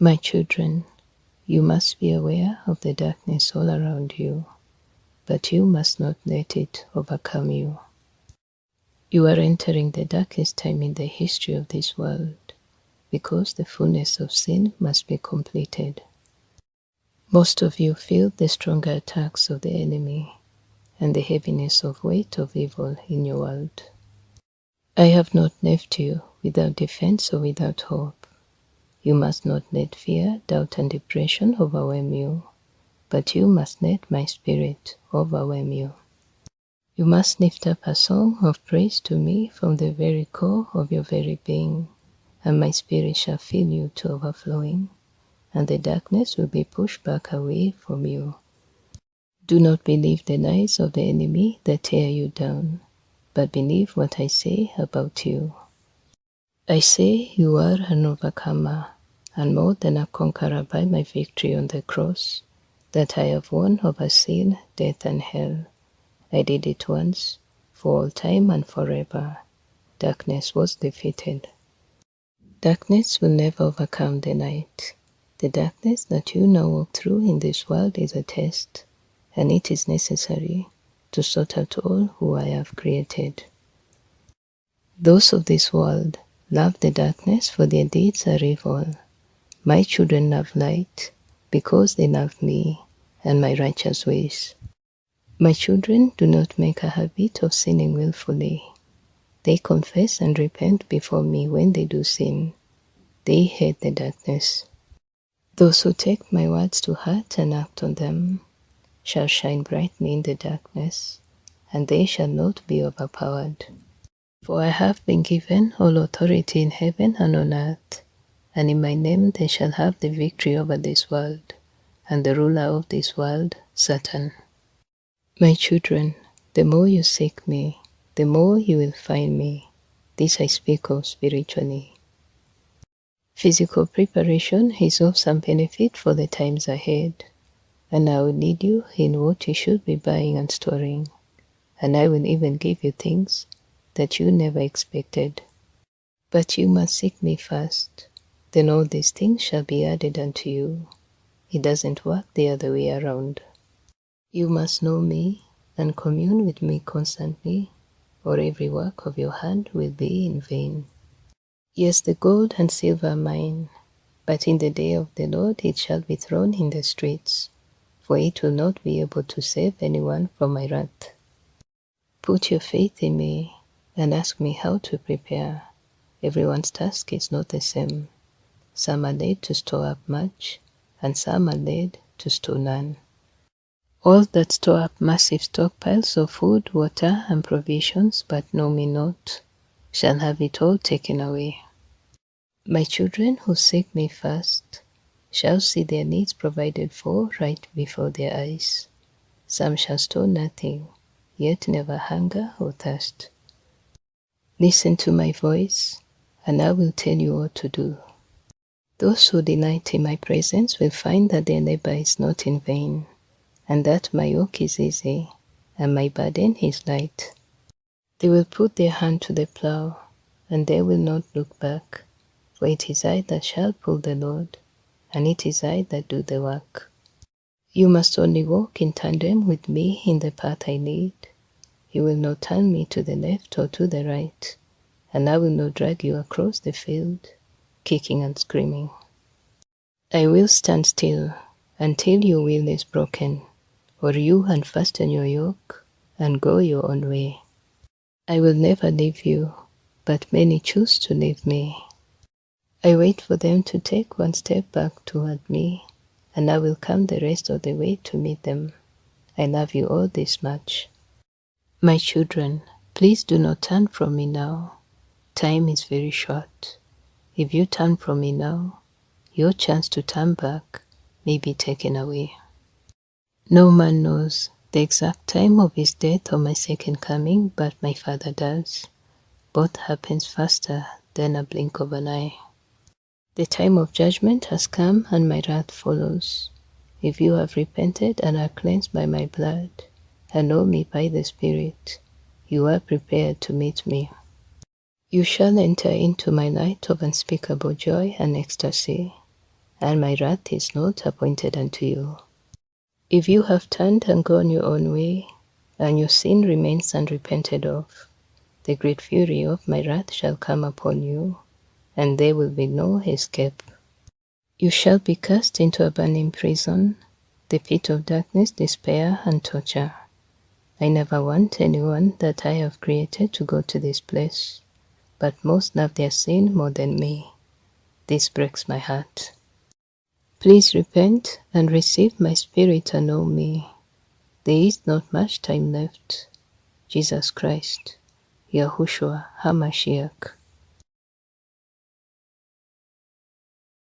My children, you must be aware of the darkness all around you, but you must not let it overcome you. You are entering the darkest time in the history of this world because the fullness of sin must be completed. Most of you feel the stronger attacks of the enemy and the heaviness of weight of evil in your world. I have not left you without defense or without hope. You must not let fear, doubt, and depression overwhelm you, but you must let my spirit overwhelm you. You must lift up a song of praise to me from the very core of your very being and my spirit shall fill you to overflowing, and the darkness will be pushed back away from you. Do not believe the lies of the enemy that tear you down, but believe what I say about you. I say you are an overcomer, and more than a conqueror by my victory on the cross, that I have won over sin, death, and hell. I did it once, for all time and forever. Darkness was defeated. Darkness will never overcome the night. The darkness that you now walk through in this world is a test, and it is necessary to sort out all who I have created. Those of this world love the darkness, for their deeds are evil. My children love light because they love me and my righteous ways. My children do not make a habit of sinning wilfully. They confess and repent before me when they do sin. They hate the darkness. Those who take my words to heart and act on them shall shine brightly in the darkness, and they shall not be overpowered. For I have been given all authority in heaven and on earth, and in my name they shall have the victory over this world, and the ruler of this world, Satan. My children, the more you seek me, the more you will find me. This I speak of spiritually. Physical preparation is of some benefit for the times ahead, and I will lead you in what you should be buying and storing, and I will even give you things that you never expected. But you must seek me first, then all these things shall be added unto you. It doesn't work the other way around. You must know me and commune with me constantly, or every work of your hand will be in vain. Yes, the gold and silver are mine, but in the day of the Lord it shall be thrown in the streets, for it will not be able to save anyone from my wrath. Put your faith in me and ask me how to prepare. Everyone's task is not the same. Some are led to store up much, and some are led to store none. All that store up massive stockpiles of food, water, and provisions, but know me not, shall have it all taken away. My children who seek me first shall see their needs provided for right before their eyes. Some shall store nothing, yet never hunger or thirst. Listen to my voice, and I will tell you what to do. Those who delight in my presence will find that their labor is not in vain and that my yoke is easy and my burden is light. They will put their hand to the plough, and they will not look back, for it is I that shall pull the load, and it is I that do the work. You must only walk in tandem with me in the path I lead. You will not turn me to the left or to the right, and I will not drag you across the field, kicking and screaming. I will stand still until your will is broken or you unfasten your yoke and go your own way. I will never leave you, but many choose to leave me. I wait for them to take one step back toward me, and I will come the rest of the way to meet them. I love you all this much. My children, please do not turn from me now. Time is very short. If you turn from me now, your chance to turn back may be taken away. No man knows the exact time of his death or my second coming, but my Father does. Both happens faster than a blink of an eye. The time of judgment has come, and my wrath follows. If you have repented and are cleansed by my blood, and know me by the Spirit, you are prepared to meet me. You shall enter into my light of unspeakable joy and ecstasy and my wrath is not appointed unto you. If you have turned and gone your own way, and your sin remains unrepented of, the great fury of my wrath shall come upon you, and there will be no escape. You shall be cast into a burning prison, the pit of darkness, despair, and torture. I never want anyone that I have created to go to this place, but most love their sin more than me. This breaks my heart. Please repent and receive my spirit and know me. There is not much time left. Jesus Christ, Yahushua HaMashiach.